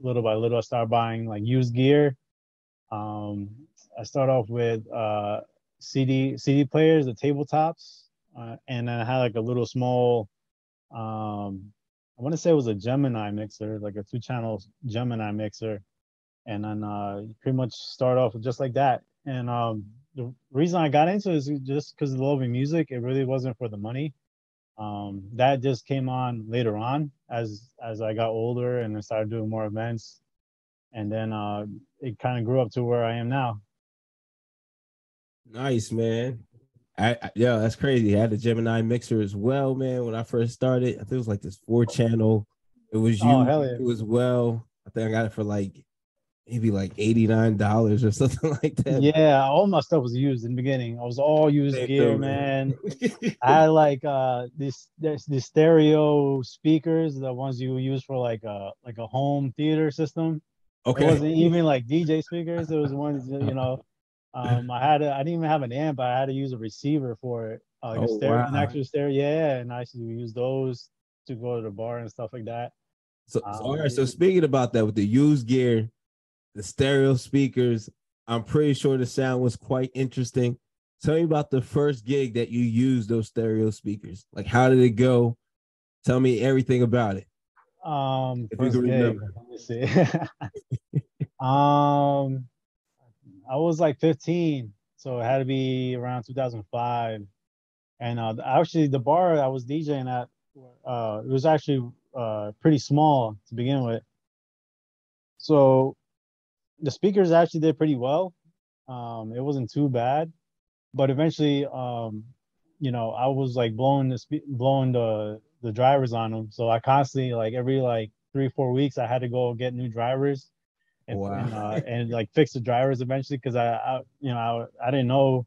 Little by little, I started buying like used gear. Um, I start off with uh, CD CD players, the tabletops, uh, and then I had like a little small. Um, I want to say it was a Gemini mixer, like a two channel Gemini mixer, and then uh, pretty much start off just like that. And um, the reason I got into it is just because of of music. It really wasn't for the money. Um, that just came on later on as as I got older and I started doing more events, and then uh, it kind of grew up to where I am now. Nice, man. I, I, yeah, that's crazy. I had the Gemini mixer as well, man. When I first started, I think it was like this four channel. It was you. Oh, It was well. I think I got it for like maybe like eighty nine dollars or something like that. Yeah, all my stuff was used in the beginning. I was all used Same gear, thing, man. I had like uh this this the stereo speakers, the ones you use for like a like a home theater system. Okay. It wasn't even like DJ speakers. It was ones you know. Um, I had a, I didn't even have an amp. I had to use a receiver for it, uh, like a Oh, stereo, an wow. actual stereo. Yeah, and I used to use those to go to the bar and stuff like that. So, so, all Um, right. So speaking about that, with the used gear, the stereo speakers, I'm pretty sure the sound was quite interesting. Tell me about the first gig that you used those stereo speakers. Like, how did it go? Tell me everything about it. Um, If you can gig, remember. let me see. um, I was like 15, so it had to be around 2005. And uh, actually, the bar I was DJing at, uh, it was actually uh pretty small to begin with. So the speakers actually did pretty well. Um, it wasn't too bad, but eventually, um, you know, I was like blowing the spe- blowing the the drivers on them. So I constantly like every like three four weeks I had to go get new drivers and Wow. and, uh, and like fix the drivers eventually because I, I you know I, I didn't know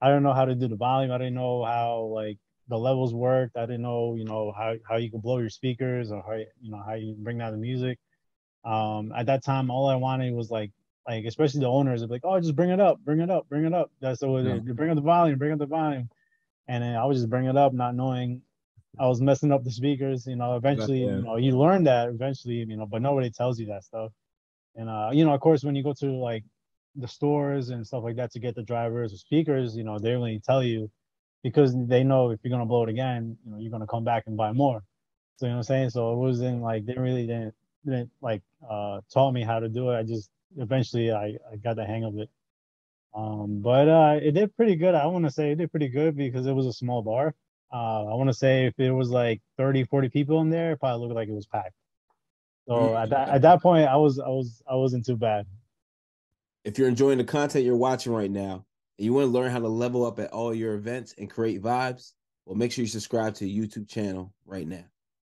I didn't know how to do the volume. I didn't know how like the levels worked. I didn't know you know how how you could blow your speakers or how you know how you bring down the music. Um, at that time, all I wanted was like like especially the owners be like, oh, just bring it up, bring it up, bring it up. That's so Yeah. you bring up the volume, bring up the volume, and then I would just bring it up, not knowing I was messing up the speakers. You know, eventually, you know, you learn that eventually, you know, but nobody tells you that stuff. And uh, you know, of course, when you go to like the stores and stuff like that to get the drivers or speakers, you know, they only tell you because they know if you're gonna blow it again, you know, you're gonna come back and buy more. So you know what I'm saying? So it wasn't like they really didn't didn't like uh taught me how to do it. I just eventually I, I got the hang of it. Um but uh it did pretty good. I wanna say it did pretty good because it was a small bar. Uh I wanna say if it was like 30, 40 people in there, it probably looked like it was packed. So at that at that point I was I was I wasn't too bad. If you're enjoying the content you're watching right now and you want to learn how to level up at all your events and create vibes, well, make sure you subscribe to the YouTube channel right now.